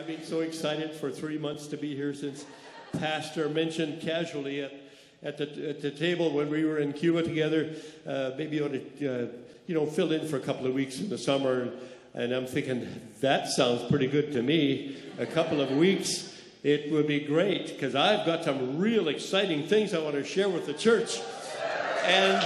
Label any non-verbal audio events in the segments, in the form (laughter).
I've been so excited for three months to be here since Pastor mentioned casually at, at, the, at the table when we were in Cuba together, uh, maybe ought to, uh, you know, fill in for a couple of weeks in the summer. And I'm thinking, that sounds pretty good to me. A couple of weeks, it would be great because I've got some real exciting things I want to share with the church. And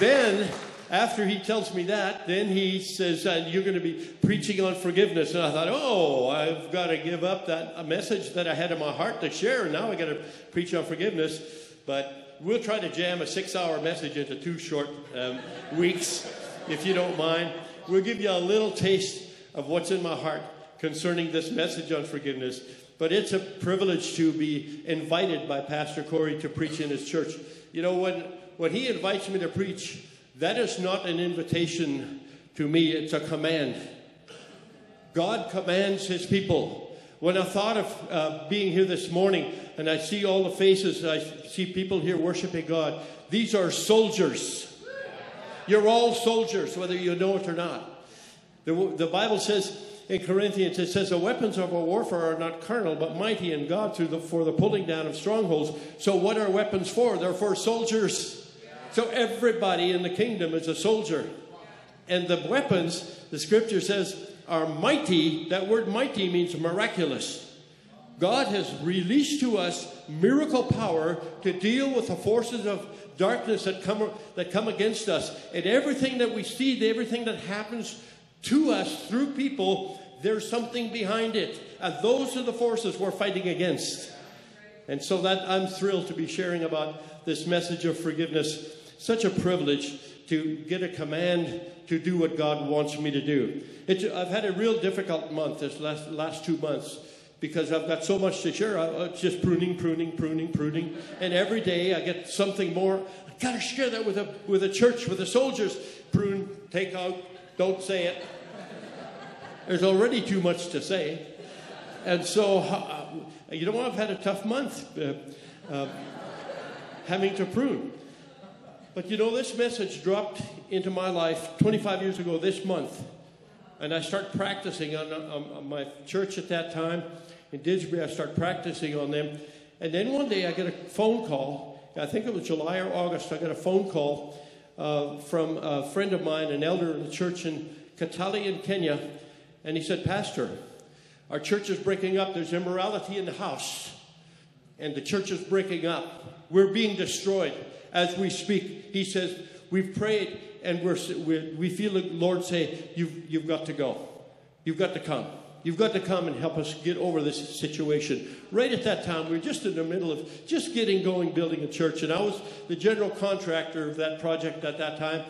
then after he tells me that, then he says, uh, You're going to be preaching on forgiveness. And I thought, Oh, I've got to give up that message that I had in my heart to share. And now I got to preach on forgiveness. But we'll try to jam a six hour message into two short um, weeks, if you don't mind. We'll give you a little taste of what's in my heart concerning this message on forgiveness. But it's a privilege to be invited by Pastor Corey to preach in his church. You know, when, when he invites me to preach, that is not an invitation to me, it's a command. God commands his people. When I thought of uh, being here this morning and I see all the faces, I see people here worshiping God, these are soldiers. You're all soldiers, whether you know it or not. The, the Bible says in Corinthians, it says, The weapons of our warfare are not carnal, but mighty in God through the, for the pulling down of strongholds. So, what are weapons for? They're for soldiers. So everybody in the kingdom is a soldier. And the weapons, the scripture says, are mighty. That word mighty means miraculous. God has released to us miracle power to deal with the forces of darkness that come, that come against us. And everything that we see, everything that happens to us through people, there's something behind it. And those are the forces we're fighting against. And so that I'm thrilled to be sharing about this message of forgiveness such a privilege to get a command to do what God wants me to do. I've had a real difficult month this last, last two months because I've got so much to share. I, it's just pruning, pruning, pruning, pruning. And every day I get something more. I've got to share that with a, with a church, with the soldiers. Prune, take out, don't say it. There's already too much to say. And so, uh, you know, I've had a tough month uh, uh, having to prune. But you know, this message dropped into my life 25 years ago this month. And I start practicing on, on, on my church at that time in Didsbury. I start practicing on them. And then one day I get a phone call. I think it was July or August. I got a phone call uh, from a friend of mine, an elder in the church in Kitale in Kenya. And he said, Pastor, our church is breaking up. There's immorality in the house. And the church is breaking up. We're being destroyed as we speak. He says, We've prayed and we're, we feel the Lord say, you've, you've got to go. You've got to come. You've got to come and help us get over this situation. Right at that time, we were just in the middle of just getting going, building a church. And I was the general contractor of that project at that time.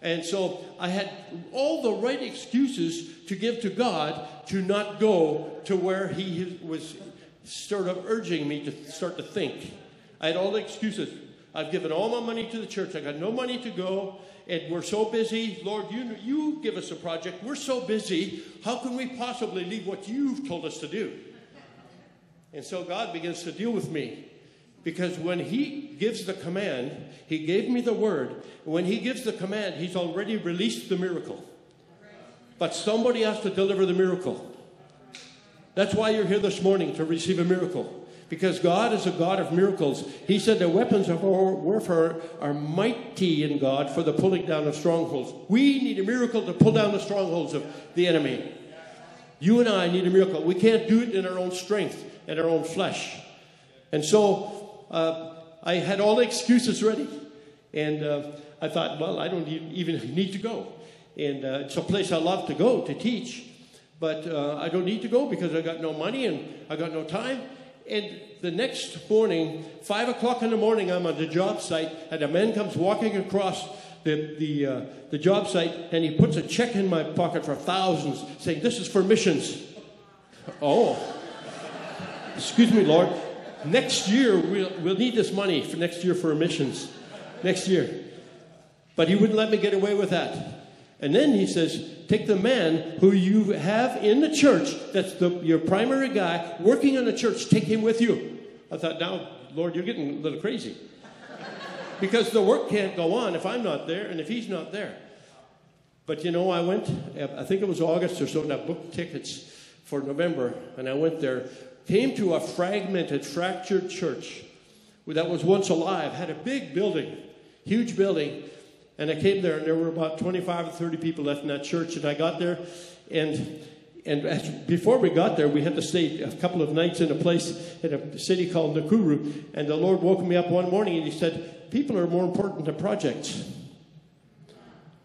And so I had all the right excuses to give to God to not go to where He was sort of urging me to start to think. I had all the excuses. I've given all my money to the church. I got no money to go. And we're so busy. Lord, you, you give us a project. We're so busy. How can we possibly leave what you've told us to do? And so God begins to deal with me. Because when He gives the command, He gave me the word. When He gives the command, He's already released the miracle. But somebody has to deliver the miracle. That's why you're here this morning to receive a miracle because God is a God of miracles. He said the weapons of our warfare are mighty in God for the pulling down of strongholds. We need a miracle to pull down the strongholds of the enemy. You and I need a miracle. We can't do it in our own strength and our own flesh. And so uh, I had all the excuses ready. And uh, I thought, well, I don't even need to go. And uh, it's a place I love to go to teach. But uh, I don't need to go because I got no money and I got no time. And the next morning, five o'clock in the morning, I'm on the job site, and a man comes walking across the, the, uh, the job site, and he puts a check in my pocket for thousands, saying, This is for missions. oh, excuse me, Lord. Next year, we'll, we'll need this money for next year for missions. Next year. But he wouldn't let me get away with that. And then he says, take the man who you have in the church, that's the, your primary guy, working in the church, take him with you. I thought, now, Lord, you're getting a little crazy. (laughs) because the work can't go on if I'm not there and if he's not there. But you know, I went, I think it was August or so, and I booked tickets for November, and I went there. Came to a fragmented, fractured church that was once alive, had a big building, huge building. And I came there, and there were about 25 or 30 people left in that church. And I got there, and and before we got there, we had to stay a couple of nights in a place in a city called Nakuru. And the Lord woke me up one morning, and He said, "People are more important than projects."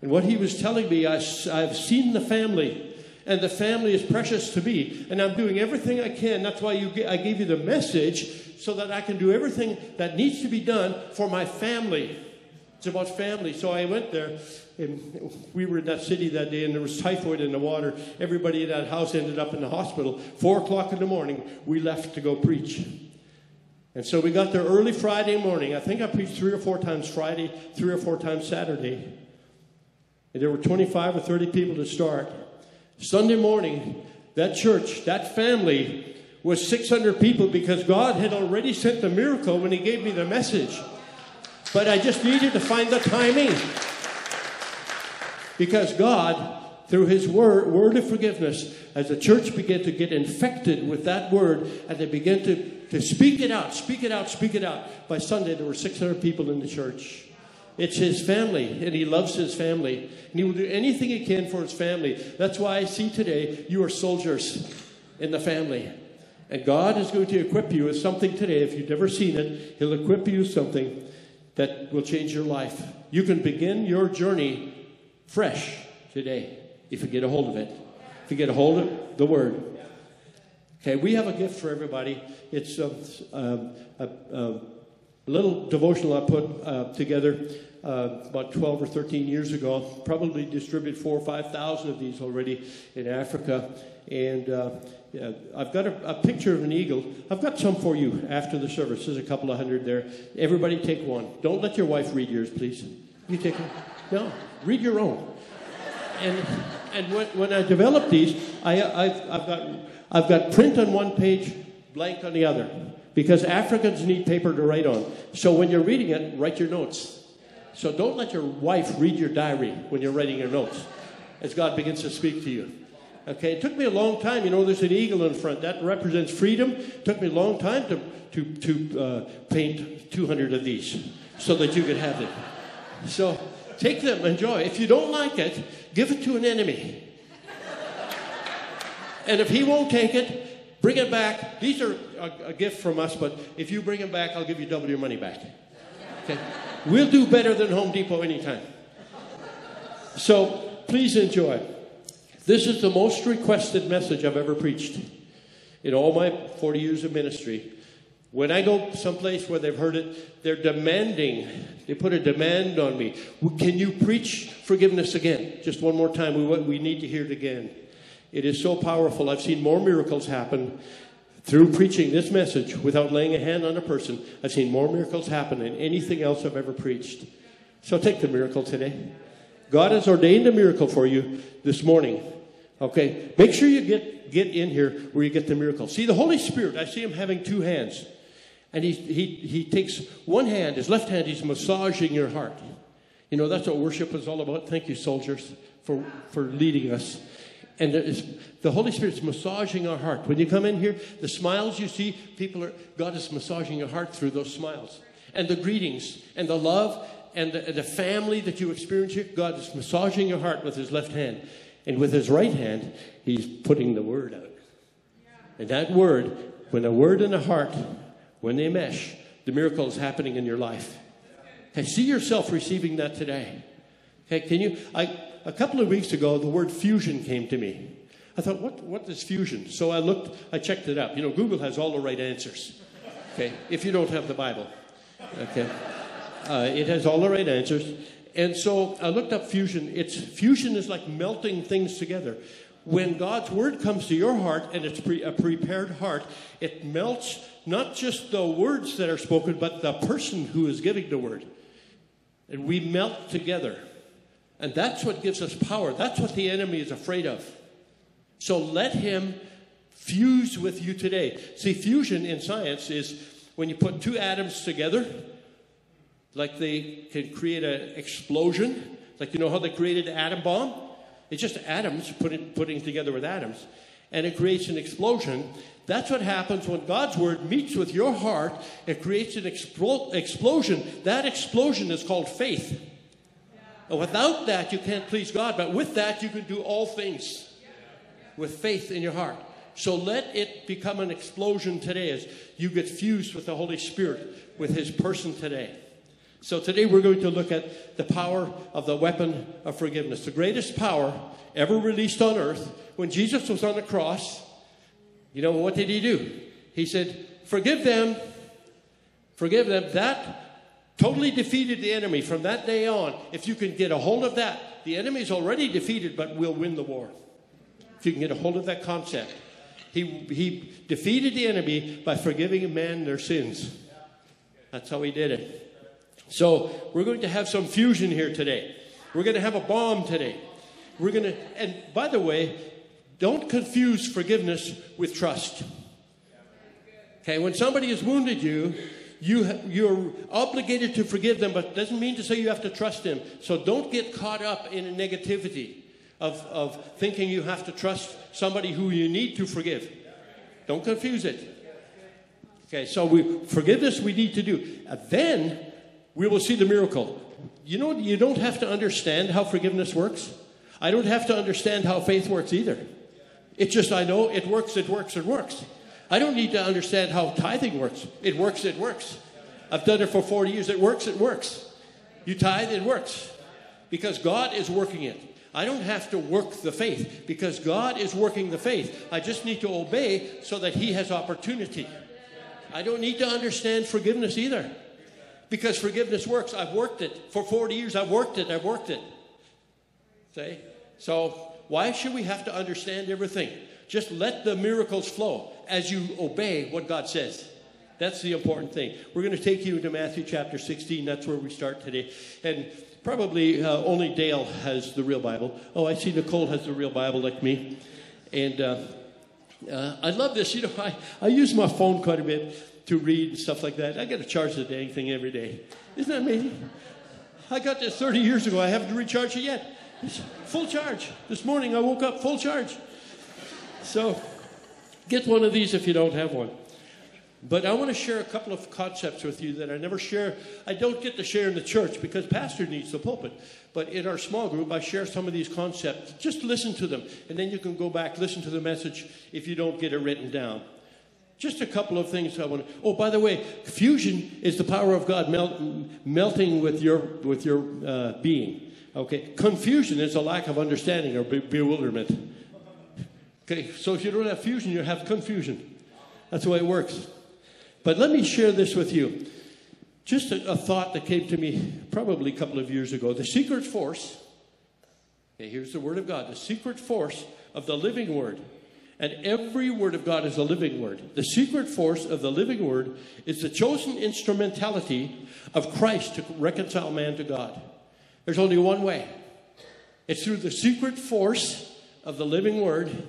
And what He was telling me, I, I've seen the family and the family is precious to me and i'm doing everything i can that's why you, i gave you the message so that i can do everything that needs to be done for my family it's about family. So i went there and we were in that city that day and there was typhoid in the water. Everybody in that house ended up in the hospital. Four o'clock in the morning we left to go preach. And so we got there early friday morning. I think i preached three or four times friday three or four times saturday. And there were 25 or 30 people to start. Sunday morning, that church, that family was 600 people because God had already sent the miracle when He gave me the message. But I just needed to find the timing. Because God, through His word, word of forgiveness, as the church began to get infected with that word and they began to, to speak it out, speak it out, speak it out, by Sunday there were 600 people in the church. It's his family, and he loves his family. And he will do anything he can for his family. That's why I see today you are soldiers in the family. And God is going to equip you with something today. If you've never seen it, He'll equip you with something that will change your life. You can begin your journey fresh today if you get a hold of it. If you get a hold of the Word. Okay, we have a gift for everybody. It's a, a, a a little devotional I put uh, together uh, about 12 or 13 years ago. Probably distributed four or 5,000 of these already in Africa. And uh, yeah, I've got a, a, picture of an eagle. I've got some for you after the service. There's a couple of hundred there. Everybody take one. Don't let your wife read yours, please. You take one. No, read your own. And, and when, when I developed these, I, I've, I've, got, I've got print on one page, blank on the other because Africans need paper to write on. So when you're reading it, write your notes. So don't let your wife read your diary when you're writing your notes as God begins to speak to you. Okay, it took me a long time. You know, there's an eagle in front. That represents freedom. It took me a long time to, to, to uh, paint 200 of these so that you could have them. So take them, enjoy. If you don't like it, give it to an enemy. And if he won't take it, Bring it back. These are a, a gift from us, but if you bring them back, I'll give you double your money back. Okay? We'll do better than Home Depot anytime. So please enjoy. This is the most requested message I've ever preached in all my 40 years of ministry. When I go someplace where they've heard it, they're demanding, they put a demand on me. Can you preach forgiveness again? Just one more time. We, we need to hear it again. It is so powerful. I've seen more miracles happen through preaching this message without laying a hand on a person. I've seen more miracles happen than anything else I've ever preached. So take the miracle today. God has ordained a miracle for you this morning. Okay? Make sure you get, get in here where you get the miracle. See, the Holy Spirit, I see him having two hands. And he, he, he takes one hand, his left hand, he's massaging your heart. You know, that's what worship is all about. Thank you, soldiers, for, for leading us and the Holy Spirit's massaging our heart. When you come in here, the smiles you see, people are, God is massaging your heart through those smiles. And the greetings and the love and the, the family that you experience here, God is massaging your heart with his left hand. And with his right hand, he's putting the word out. And that word, when a word and a heart, when they mesh, the miracle is happening in your life. Okay, see yourself receiving that today. Okay, can you? I, a couple of weeks ago, the word fusion came to me. I thought, what, what is fusion? So I looked, I checked it up. You know, Google has all the right answers. Okay, if you don't have the Bible. Okay, uh, it has all the right answers. And so I looked up fusion. It's fusion is like melting things together. When God's word comes to your heart and it's pre- a prepared heart, it melts not just the words that are spoken, but the person who is giving the word. And we melt together. And that's what gives us power. That's what the enemy is afraid of. So let him fuse with you today. See, fusion in science is when you put two atoms together, like they can create an explosion. Like you know how they created the atom bomb? It's just atoms putting, putting together with atoms. and it creates an explosion. That's what happens when God's word meets with your heart. It creates an explo- explosion. That explosion is called faith. And without that, you can't please God. But with that, you can do all things with faith in your heart. So let it become an explosion today as you get fused with the Holy Spirit, with His person today. So today we're going to look at the power of the weapon of forgiveness. The greatest power ever released on earth. When Jesus was on the cross, you know, what did he do? He said, Forgive them, forgive them. That totally defeated the enemy from that day on. If you can get a hold of that, the enemy is already defeated, but we'll win the war. If you can get a hold of that concept. He, he defeated the enemy by forgiving a man their sins. That's how he did it. So we're going to have some fusion here today. We're going to have a bomb today. We're going to, and by the way, don't confuse forgiveness with trust. Okay, when somebody has wounded you, you, you're obligated to forgive them, but doesn't mean to say you have to trust them. So don't get caught up in negativity of, of thinking you have to trust somebody who you need to forgive. Don't confuse it. Okay, so we, forgiveness we need to do. And then we will see the miracle. You know, you don't have to understand how forgiveness works. I don't have to understand how faith works either. It's just I know it works, it works, it works. I don't need to understand how tithing works. It works, it works. I've done it for 40 years. It works, it works. You tithe, it works. Because God is working it. I don't have to work the faith because God is working the faith. I just need to obey so that He has opportunity. I don't need to understand forgiveness either because forgiveness works. I've worked it for 40 years. I've worked it. I've worked it. See? So why should we have to understand everything? Just let the miracles flow as you obey what God says. That's the important thing. We're going to take you to Matthew chapter 16. That's where we start today. And probably uh, only Dale has the real Bible. Oh, I see Nicole has the real Bible like me. And uh, uh, I love this. You know, I, I use my phone quite a bit to read and stuff like that. I got to charge the dang thing every day. Isn't that amazing? I got this 30 years ago. I haven't recharged it yet. Full charge. This morning I woke up full charge. So get one of these if you don't have one. But I want to share a couple of concepts with you that I never share. I don't get to share in the church because pastor needs the pulpit. But in our small group, I share some of these concepts. Just listen to them, and then you can go back listen to the message if you don't get it written down. Just a couple of things I want to. Oh, by the way, fusion is the power of God melt, melting with your with your uh, being. Okay, confusion is a lack of understanding or be- bewilderment. Okay, so if you don't have fusion, you have confusion. That's the way it works. But let me share this with you. Just a, a thought that came to me probably a couple of years ago. The secret force, okay, here's the Word of God, the secret force of the living Word. And every Word of God is a living Word. The secret force of the living Word is the chosen instrumentality of Christ to reconcile man to God. There's only one way it's through the secret force of the living word.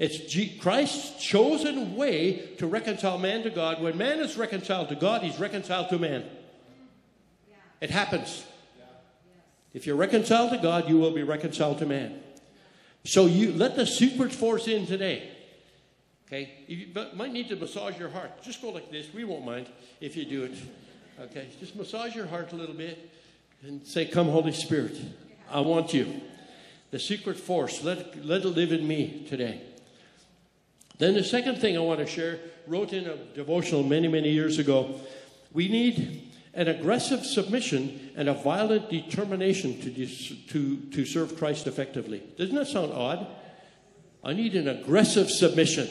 It's G- Christ's chosen way to reconcile man to God. When man is reconciled to God, he's reconciled to man. It happens. If you're reconciled to God, you will be reconciled to man. So you let the secret force in today. Okay, you might need to massage your heart. Just go like this. We won't mind if you do it. Okay, just massage your heart a little bit and say, Come, Holy Spirit, I want you. The secret force, let, let it live in me today. Then the second thing I want to share, wrote in a devotional many, many years ago. We need an aggressive submission and a violent determination to, to, to serve Christ effectively. Doesn't that sound odd? I need an aggressive submission.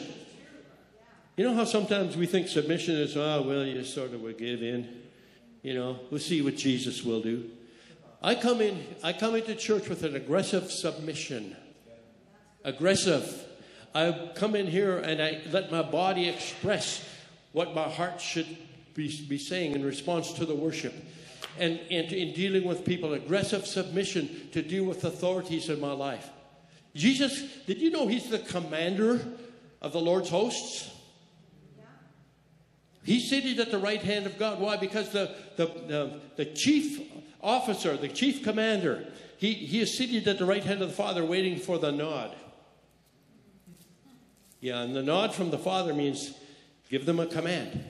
You know how sometimes we think submission is, oh, well, you sort of will give in. You know, we'll see what Jesus will do. I come in, I come into church with an aggressive submission. Aggressive. I come in here and I let my body express what my heart should be, be saying in response to the worship. And, and in dealing with people, aggressive submission to deal with authorities in my life. Jesus, did you know he's the commander of the Lord's hosts? He's seated at the right hand of God. Why? Because the, the, the, the chief officer, the chief commander, he, he is seated at the right hand of the Father waiting for the nod. Yeah, and the nod from the Father means give them a command.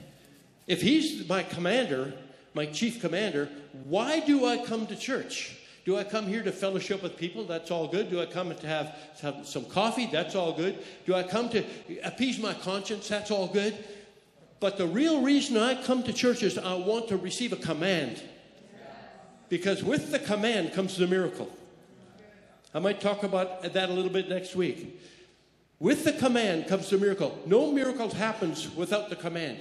If He's my commander, my chief commander, why do I come to church? Do I come here to fellowship with people? That's all good. Do I come to have, have some coffee? That's all good. Do I come to appease my conscience? That's all good. But the real reason I come to church is I want to receive a command. Because with the command comes the miracle. I might talk about that a little bit next week. With the command comes the miracle. No miracle happens without the command.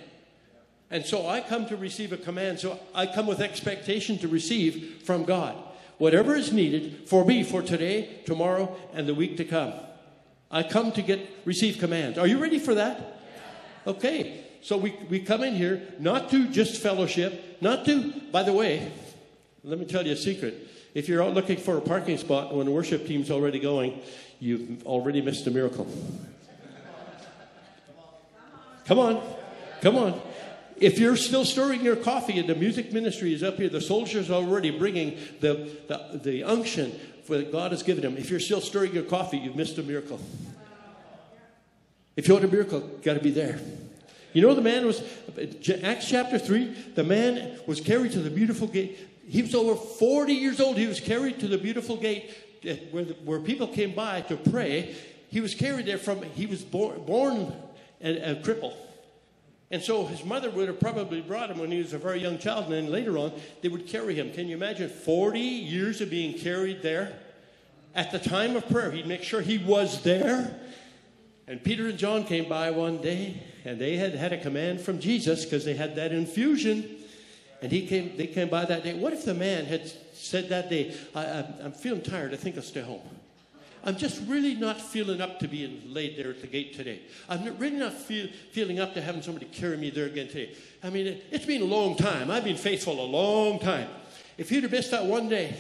And so I come to receive a command. So I come with expectation to receive from God whatever is needed for me for today, tomorrow, and the week to come. I come to get receive commands. Are you ready for that? Okay. So we, we come in here not to just fellowship, not to, by the way, let me tell you a secret. If you're out looking for a parking spot when the worship team's already going, you've already missed a miracle. Come on. Come on. If you're still stirring your coffee and the music ministry is up here, the soldiers already bringing the, the, the unction that God has given him. If you're still stirring your coffee, you've missed a miracle. If you want a miracle, got to be there. You know, the man was, Acts chapter 3, the man was carried to the beautiful gate. He was over 40 years old. He was carried to the beautiful gate Eh, where, the, where people came by to pray. He was carried there from, he was born, born a, a cripple. And so his mother would have probably brought him when he was a very young child, and then later on, they would carry him. Can you imagine 40 years of being carried there? At the time of prayer, he'd make sure he was there. And Peter and John came by one day, and they had had a command from Jesus because they had that infusion. And he came, they came by that day. What if the man had said that day, I, am feeling tired, I think I'll stay home? I'm just really not feeling up to being laid there at the gate today. I'm really not feel, feeling up to having somebody carry me there again today. I mean, it, it's been a long time. I've been faithful a long time. If you'd have missed that one day,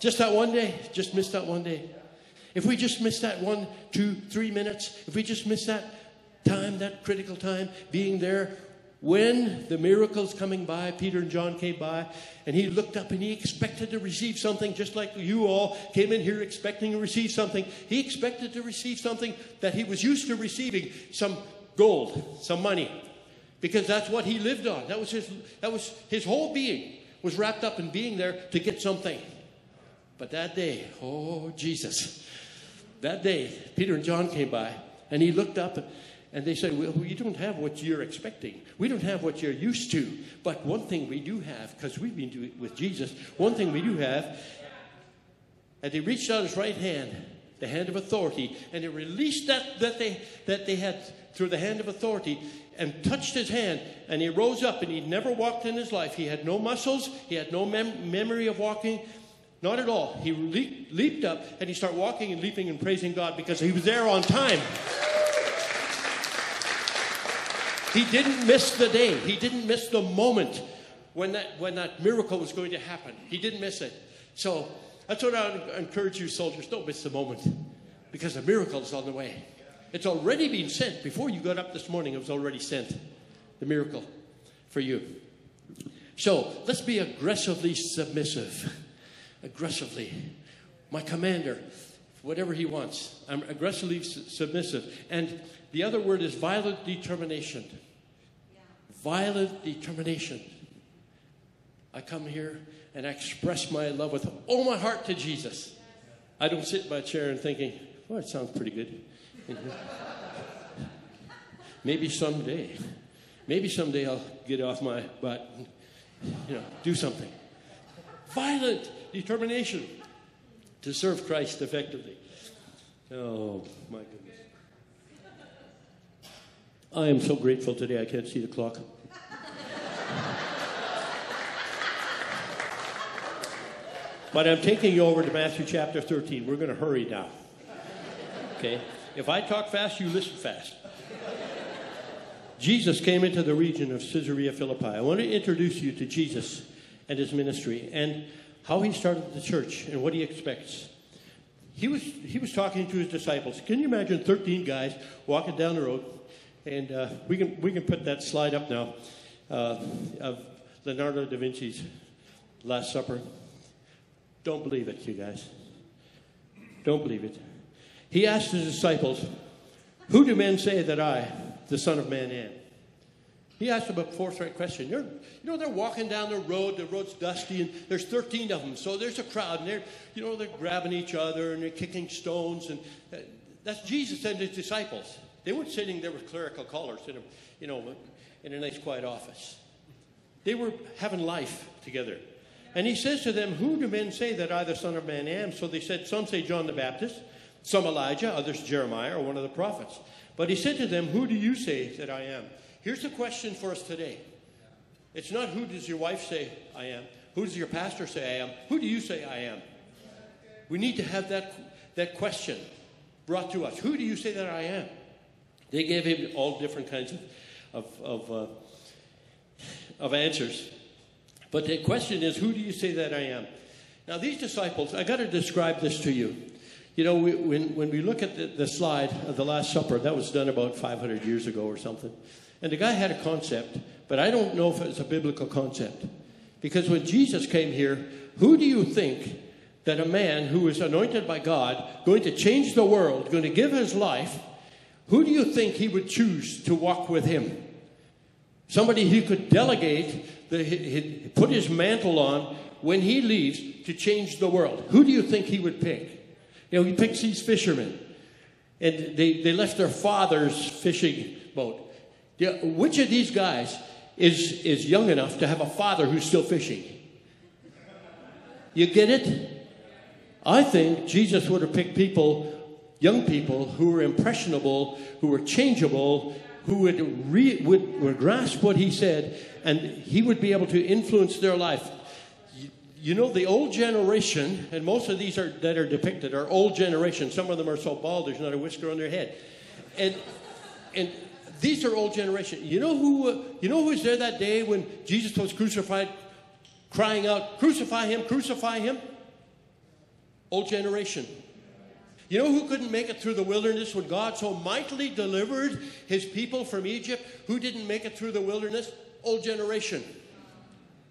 just that one day, just missed that one day. If we just missed that one, two, three minutes, if we just missed that time, that critical time, being there when the miracles coming by, Peter and John came by, and he looked up and he expected to receive something, just like you all came in here expecting to receive something. He expected to receive something that he was used to receiving some gold, some money, because that's what he lived on. That was his, that was his whole being was wrapped up in being there to get something. But that day, oh, Jesus, that day, Peter and John came by, and he looked up and they say, Well, we don't have what you're expecting. We don't have what you're used to. But one thing we do have, because we've been doing with Jesus, one thing we do have, and he reached out his right hand, the hand of authority, and he released that that they that they had through the hand of authority and touched his hand and he rose up and he'd never walked in his life. He had no muscles. He had no mem- memory of walking. Not at all. He leaped, leaped up and he started walking and leaping and praising god because he was there on time he didn't miss the day. He didn't miss the moment when that, when that miracle was going to happen. He didn't miss it. So that's what I encourage you, soldiers. Don't miss the moment because the miracle is on the way. It's already been sent. Before you got up this morning, it was already sent. The miracle for you. So let's be aggressively submissive. Aggressively. My commander, whatever he wants. I'm aggressively submissive. And the other word is violent determination violent determination. I come here and I express my love with all my heart to Jesus. I don't sit in my chair and thinking, well, it sounds pretty good. (laughs) maybe someday, maybe someday I'll get off my butt and, you know, do something. Violent determination to serve Christ effectively. Oh, my goodness. I am so grateful today. I can't see the clock. but I'm taking you over to Matthew chapter 13. We're going to hurry now. Okay? If I talk fast, you listen fast. Jesus came into the region of Caesarea Philippi. I want to introduce you to Jesus and his ministry and how he started the church and what he expects. He was, he was talking to his disciples. Can you imagine 13 guys walking down the road? And uh, we, can, we can put that slide up now uh, of Leonardo da Vinci's Last Supper. Don't believe it, you guys. Don't believe it. He asked his disciples, Who do men say that I, the Son of Man, am? He asked them a forthright question. You're, you know, they're walking down the road. The road's dusty, and there's 13 of them. So there's a crowd, and they're, you know, they're grabbing each other and they're kicking stones. And uh, that's Jesus and his disciples. They weren't sitting there with clerical collars in a, you know, in a nice quiet office. They were having life together. And he says to them, Who do men say that I, the Son of Man, am? So they said, Some say John the Baptist, some Elijah, others Jeremiah, or one of the prophets. But he said to them, Who do you say that I am? Here's the question for us today. It's not who does your wife say I am? Who does your pastor say I am? Who do you say I am? We need to have that, that question brought to us. Who do you say that I am? They gave him all different kinds of, of, of, uh, of answers. But the question is, who do you say that I am? Now, these disciples, I got to describe this to you. You know, we, when, when we look at the, the slide of the Last Supper, that was done about 500 years ago or something. And the guy had a concept, but I don't know if it's a biblical concept. Because when Jesus came here, who do you think that a man who is anointed by God, going to change the world, going to give his life, who do you think he would choose to walk with him? Somebody he could delegate, the, he, put his mantle on when he leaves to change the world. Who do you think he would pick? You know, he picks these fishermen. And they, they left their father's fishing boat. Which of these guys is, is young enough to have a father who's still fishing? You get it? I think Jesus would have picked people, young people, who were impressionable, who were changeable, who would, re, would, would grasp what he said, and he would be able to influence their life. You, know, the old generation, and most of these are, that are depicted are old generation. Some of them are so bald there's not a whisker on their head. And, and these are old generation. You know who, you know who was there that day when Jesus was crucified, crying out, Crucify him, crucify him? Old generation. You know who couldn't make it through the wilderness when God so mightily delivered his people from Egypt? Who didn't make it through the wilderness? Old generation.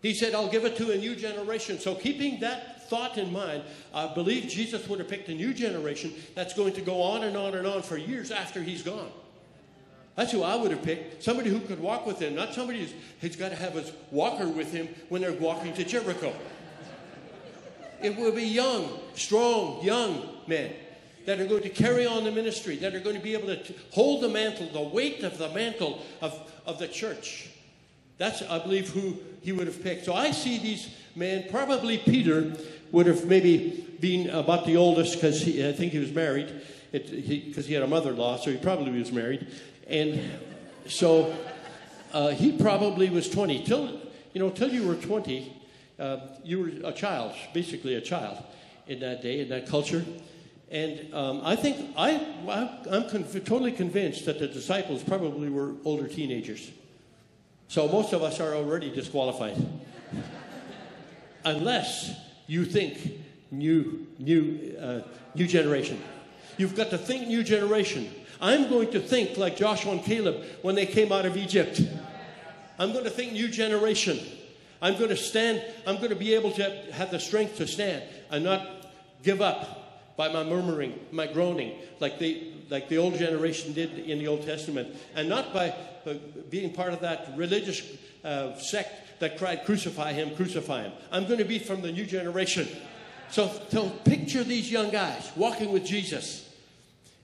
He said, I'll give it to a new generation. So, keeping that thought in mind, I believe Jesus would have picked a new generation that's going to go on and on and on for years after he's gone. That's who I would have picked. Somebody who could walk with him, not somebody who's, who's got to have his walker with him when they're walking to Jericho. It will be young, strong, young men that are going to carry on the ministry, that are going to be able to hold the mantle, the weight of the mantle of, of the church. That's, I believe, who he would have picked. So I see these men, probably Peter would have maybe been about the oldest because I think he was married, because he, he, had a mother in law, so he probably was married. And so uh, he probably was 20. Till, you know, till you were 20, uh, you were a child, basically a child in that day, in that culture. And um, I think I, I'm con- totally convinced that the disciples probably were older teenagers. So most of us are already disqualified. (laughs) Unless you think new, new, uh, new generation. You've got to think new generation. I'm going to think like Joshua and Caleb when they came out of Egypt. I'm going to think new generation. I'm going to stand, I'm going to be able to have the strength to stand and not give up by my murmuring, my groaning, like the, like the old generation did in the Old Testament, and not by uh, being part of that religious uh, sect that cried, Crucify him, crucify him. I'm going to be from the new generation. So, so picture these young guys walking with Jesus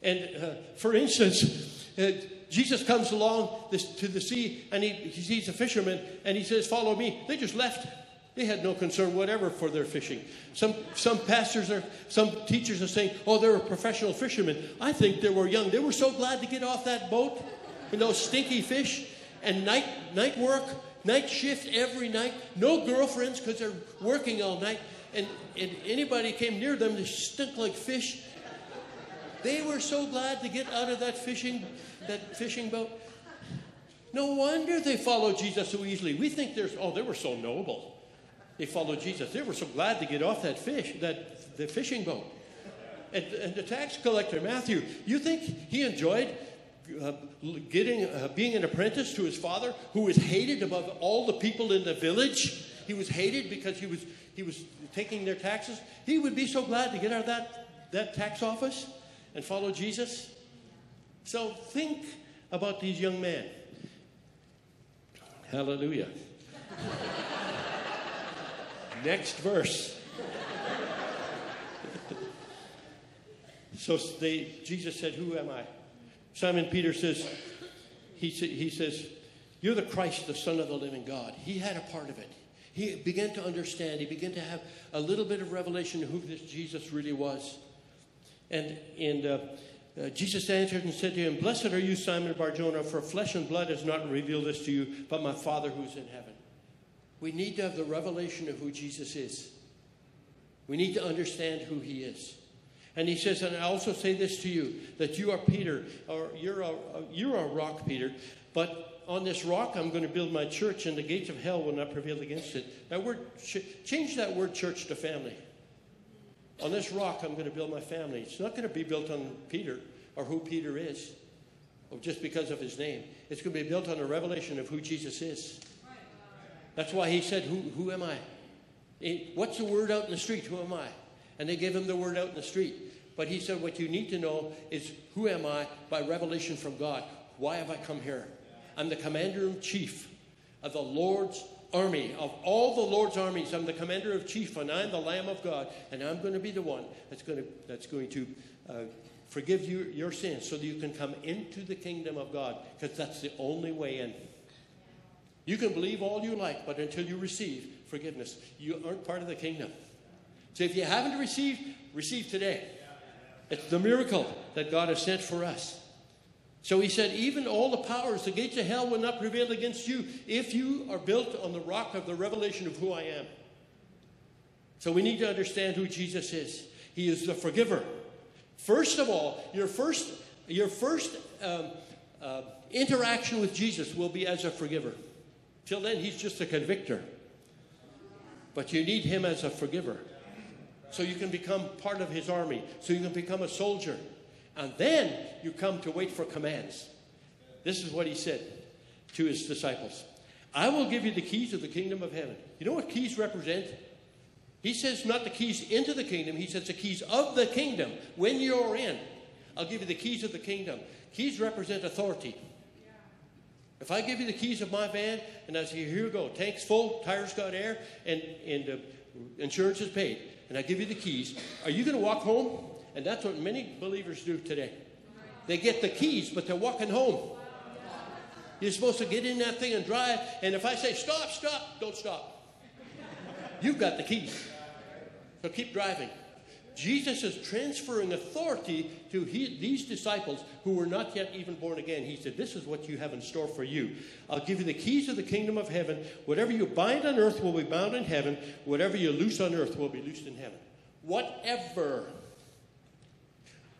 and uh, for instance, uh, Jesus comes along this, to the sea and he, he sees a fisherman and he says, Follow me. They just left. They had no concern whatever for their fishing. Some, some pastors or some teachers are saying, oh, they were professional fishermen. I think they were young. They were so glad to get off that boat with those stinky fish and night, night work, night shift every night. No girlfriends because they're working all night. And, and anybody came near them, they stink like fish. They were so glad to get out of that fishing, that fishing boat. No wonder they followed Jesus so easily. We think there's, oh, they were so noble. They followed Jesus. They were so glad to get off that fish, that the fishing boat. And, and the tax collector, Matthew, you think he enjoyed uh, getting, uh, being an apprentice to his father, who was hated above all the people in the village? He was hated because he was, he was taking their taxes. He would be so glad to get out of that, that tax office and follow Jesus? So think about these young men. Hallelujah. (laughs) Next verse. so they, Jesus said, Who am I? Simon Peter says, he, he says, You're the Christ, the Son of the living God. He had a part of it. He began to understand, he began to have a little bit of revelation of who this Jesus really was. And, and uh, uh, Jesus answered and said to him, Blessed are you, Simon Barjona, for flesh and blood has not revealed this to you, but my Father who's in heaven. We need to have the revelation of who Jesus is. We need to understand who he is. And he says, and I also say this to you, that you are Peter, or you're a, you're a rock, Peter, but on this rock I'm going to build my church, and the gates of hell will not prevail against it. That word, change that word church to family. On this rock I'm going to build my family. It's not going to be built on Peter or who Peter is, or just because of his name. It's going to be built on a revelation of who Jesus is. That's why he said, Who, who am I? What's the word out in the street? Who am I? And they gave him the word out in the street. But he said, What you need to know is who am I by revelation from God? Why have I come here? I'm the commander in chief of the Lord's army, of all the Lord's armies. I'm the commander in chief, and I'm the Lamb of God. And I'm going to be the one that's going to, that's going to uh, forgive you your sins so that you can come into the kingdom of God, because that's the only way in. You can believe all you like, but until you receive forgiveness, you aren't part of the kingdom. So if you haven't received, receive today. It's the miracle that God has sent for us. So he said, Even all the powers, the gates of hell will not prevail against you if you are built on the rock of the revelation of who I am. So we need to understand who Jesus is. He is the forgiver. First of all, your first, your first um, uh, interaction with Jesus will be as a forgiver. Till then, he's just a convictor. But you need him as a forgiver. So you can become part of his army. So you can become a soldier. And then you come to wait for commands. This is what he said to his disciples I will give you the keys of the kingdom of heaven. You know what keys represent? He says not the keys into the kingdom, he says the keys of the kingdom. When you're in, I'll give you the keys of the kingdom. Keys represent authority. If I give you the keys of my van and I say, here you go, tank's full, tires got air, and, and insurance is paid, and I give you the keys, are you going to walk home? And that's what many believers do today. They get the keys, but they're walking home. You're supposed to get in that thing and drive, and if I say, stop, stop, don't stop. You've got the keys. So keep driving. Jesus is transferring authority to he, these disciples who were not yet even born again. He said, This is what you have in store for you. I'll give you the keys of the kingdom of heaven. Whatever you bind on earth will be bound in heaven. Whatever you loose on earth will be loosed in heaven. Whatever.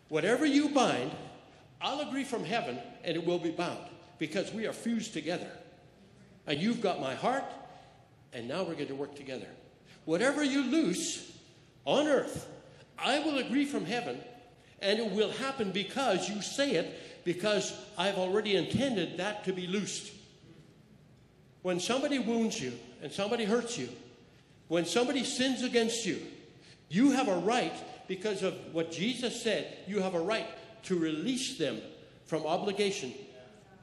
Whatever you bind, I'll agree from heaven and it will be bound because we are fused together. And you've got my heart, and now we're going to work together. Whatever you loose on earth I will agree from heaven, and it will happen because you say it, because I've already intended that to be loosed. When somebody wounds you and somebody hurts you, when somebody sins against you, you have a right, because of what Jesus said, you have a right to release them from obligation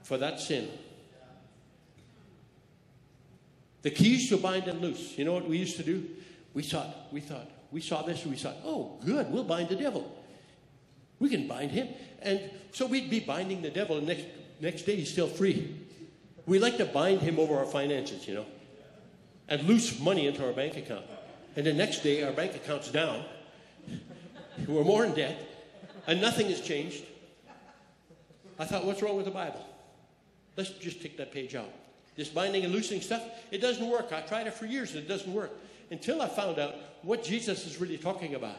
for that sin. The keys to bind and loose. You know what we used to do? We thought, we thought, we saw this and we thought, oh, good, we'll bind the devil. We can bind him. And so we'd be binding the devil, and next, next day he's still free. We like to bind him over our finances, you know, and loose money into our bank account. And the next day our bank account's down. (laughs) We're more in debt, and nothing has changed. I thought, what's wrong with the Bible? Let's just take that page out. This binding and loosing stuff, it doesn't work. I tried it for years and it doesn't work until I found out what Jesus is really talking about.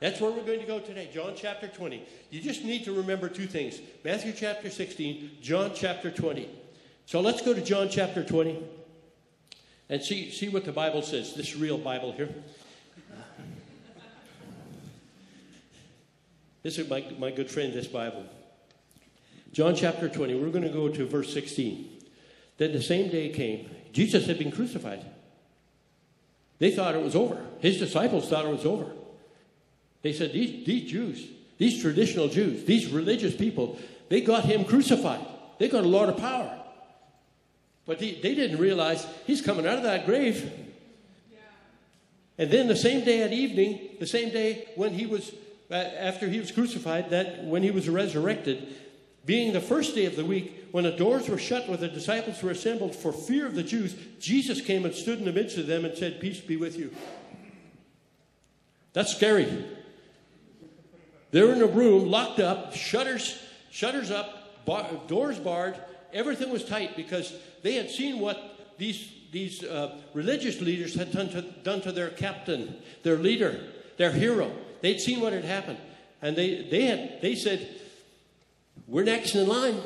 That's where we're going to go today, John chapter 20. You just need to remember two things Matthew chapter 16, John chapter 20. So let's go to John chapter 20 and see, see what the Bible says, this real Bible here. This is my, my good friend, this Bible. John chapter 20, we're going to go to verse 16. Then the same day came, Jesus had been crucified. They thought it was over. His disciples thought it was over. They said, These, these Jews, these traditional Jews, these religious people, they got him crucified. They got a lot of power. But they, they didn't realize he's coming out of that grave. And then the same day at evening, the same day when he was, uh, after he was crucified, that when he was resurrected, being the first day of the week, when the doors were shut where the disciples were assembled for fear of the Jews, Jesus came and stood in the midst of them and said, Peace be with you. That's scary. They're in a room, locked up, shutters, shutters up, bar, doors barred. Everything was tight because they had seen what these, these uh, religious leaders had done to, done to their captain, their leader, their hero. They'd seen what had happened. And they, they, had, they said, We're next in line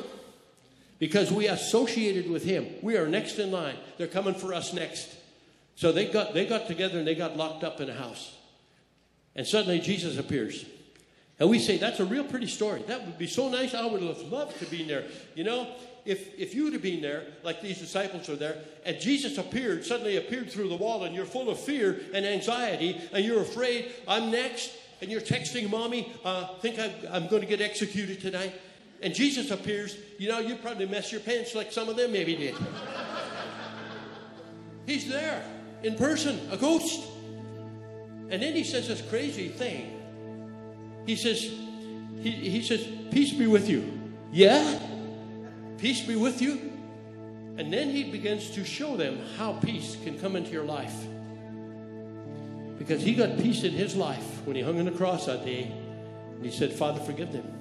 because we associated with him. We are next in line. They're coming for us next. So they got, they got together and they got locked up in a house. And suddenly Jesus appears. And we say, that's a real pretty story. That would be so nice. I would have loved to be there. You know, if, if you would have been there, like these disciples are there, and Jesus appeared, suddenly appeared through the wall, and you're full of fear and anxiety, and you're afraid, I'm next, and you're texting mommy, uh, think I'm, I'm going to get executed tonight, and Jesus appears, you know, you'd probably mess your pants like some of them maybe did. He's there in person, a ghost. And then he says this crazy thing. He says, he, he says, Peace be with you. Yeah? Peace be with you. And then he begins to show them how peace can come into your life. Because he got peace in his life when he hung on the cross that day. And he said, Father, forgive them.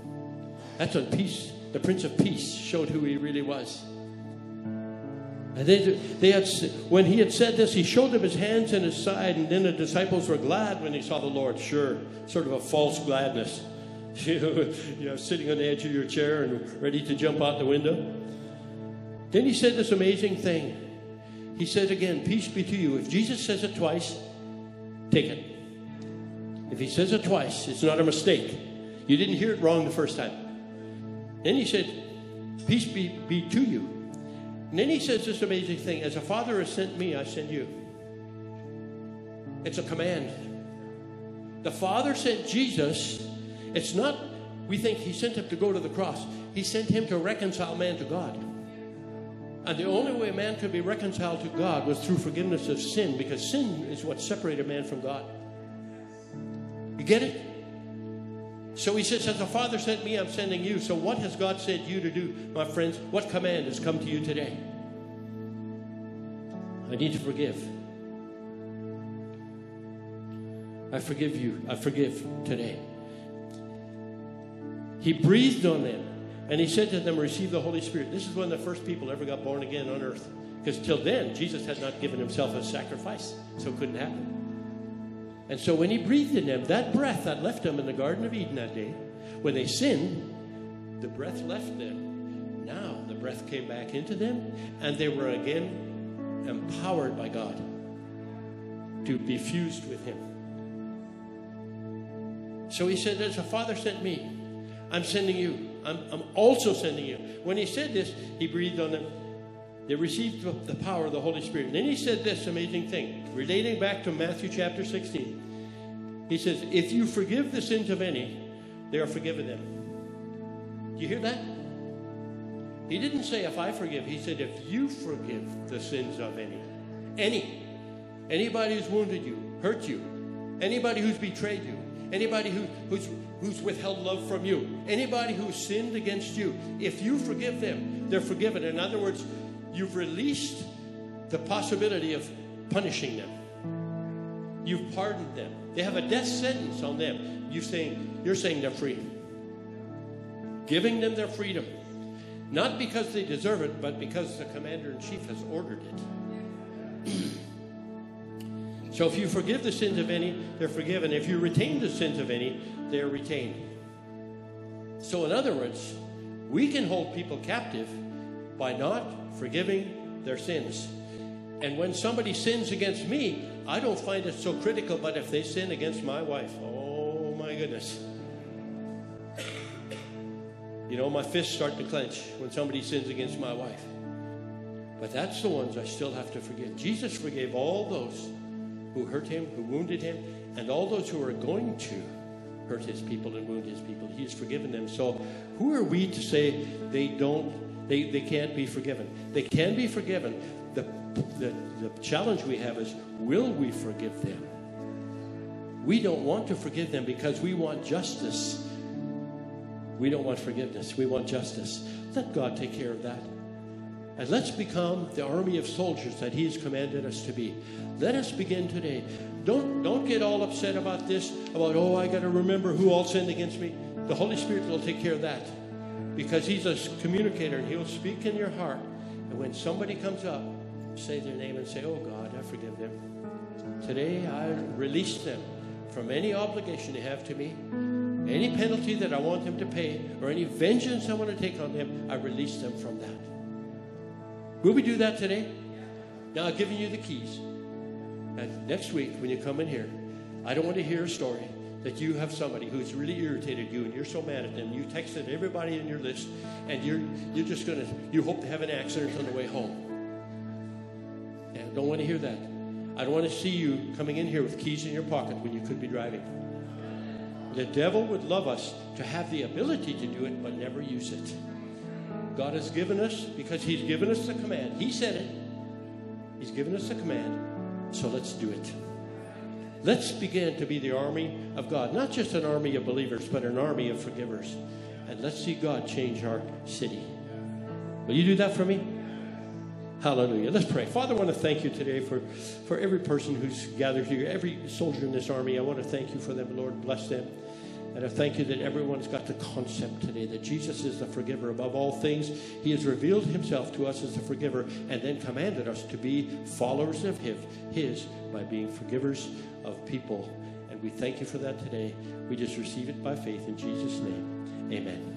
That's when peace, the Prince of Peace, showed who he really was. And they, they had, when he had said this, he showed them his hands and his side, and then the disciples were glad when they saw the Lord. Sure, sort of a false gladness. (laughs) You know, sitting on the edge of your chair and ready to jump out the window. Then he said this amazing thing. He said again, Peace be to you. If Jesus says it twice, take it. If he says it twice, it's not a mistake. You didn't hear it wrong the first time. Then he said, Peace be, be to you. And then he says this amazing thing As a father has sent me, I send you. It's a command. The Father sent Jesus. It's not, we think he sent him to go to the cross. He sent him to reconcile man to God. And the only way man could be reconciled to God was through forgiveness of sin, because sin is what separated man from God. You get it? So he says, As the Father sent me, I'm sending you. So what has God sent you to do, my friends? What command has come to you today? I need to forgive. I forgive you. I forgive today. He breathed on them and he said to them, Receive the Holy Spirit. This is when the first people ever got born again on earth. Because till then, Jesus had not given himself a sacrifice, so it couldn't happen. And so when he breathed in them, that breath that left them in the Garden of Eden that day, when they sinned, the breath left them. Now the breath came back into them, and they were again empowered by God to be fused with him. So he said, As a father sent me, I'm sending you. I'm, I'm also sending you. When he said this, he breathed on them. They received the power of the Holy Spirit. And then he said this amazing thing, relating back to Matthew chapter 16. He says, If you forgive the sins of any, they are forgiven them. Do you hear that? He didn't say, If I forgive. He said, If you forgive the sins of any. Any. Anybody who's wounded you, hurt you, anybody who's betrayed you, anybody who, who's, who's withheld love from you, anybody who's sinned against you, if you forgive them, they're forgiven. In other words, you've released the possibility of punishing them. You've pardoned them. They have a death sentence on them. You saying you're saying they're free. Giving them their freedom. Not because they deserve it, but because the commander in chief has ordered it. (clears throat) so if you forgive the sins of any, they're forgiven. If you retain the sins of any, they're retained. So, in other words, we can hold people captive by not forgiving their sins. And when somebody sins against me, I don't find it so critical, but if they sin against my wife, oh my goodness. You know, my fists start to clench when somebody sins against my wife. But that's the ones I still have to forgive. Jesus forgave all those who hurt him, who wounded him, and all those who are going to hurt his people and wound his people. He has forgiven them. So who are we to say they don't, they, they can't be forgiven? They can be forgiven. The, the, the challenge we have is will we forgive them? We don't want to forgive them because we want justice. We don't want forgiveness. We want justice. Let God take care of that. And let's become the army of soldiers that He has commanded us to be. Let us begin today. Don't, don't get all upset about this, about, oh, I got to remember who all sinned against me. The Holy Spirit will take care of that because He's a communicator and He'll speak in your heart. And when somebody comes up, say their name and say, oh, God, I forgive them. Today, I release them from any obligation they have to me, any penalty that I want them to pay, or any vengeance I want to take on them, I release them from that. Will we do that today? Now, I've given you the keys. And next week, when you come in here, I don't want to hear a story that you have somebody who's really irritated you and you're so mad at them. You texted everybody in your list and you're, you're just going to, you hope to have an accident on the way home. Yeah, don't want to hear that. I don't want to see you coming in here with keys in your pocket when you could be driving. The devil would love us to have the ability to do it, but never use it. God has given us, because He's given us the command. He said it. He's given us the command. So let's do it. Let's begin to be the army of God, not just an army of believers, but an army of forgivers. And let's see God change our city. Will you do that for me? Hallelujah. Let's pray. Father, I want to thank you today for, for every person who's gathered here, every soldier in this army. I want to thank you for them, Lord. Bless them. And I thank you that everyone's got the concept today that Jesus is the forgiver above all things. He has revealed himself to us as the forgiver and then commanded us to be followers of his by being forgivers of people. And we thank you for that today. We just receive it by faith in Jesus' name. Amen.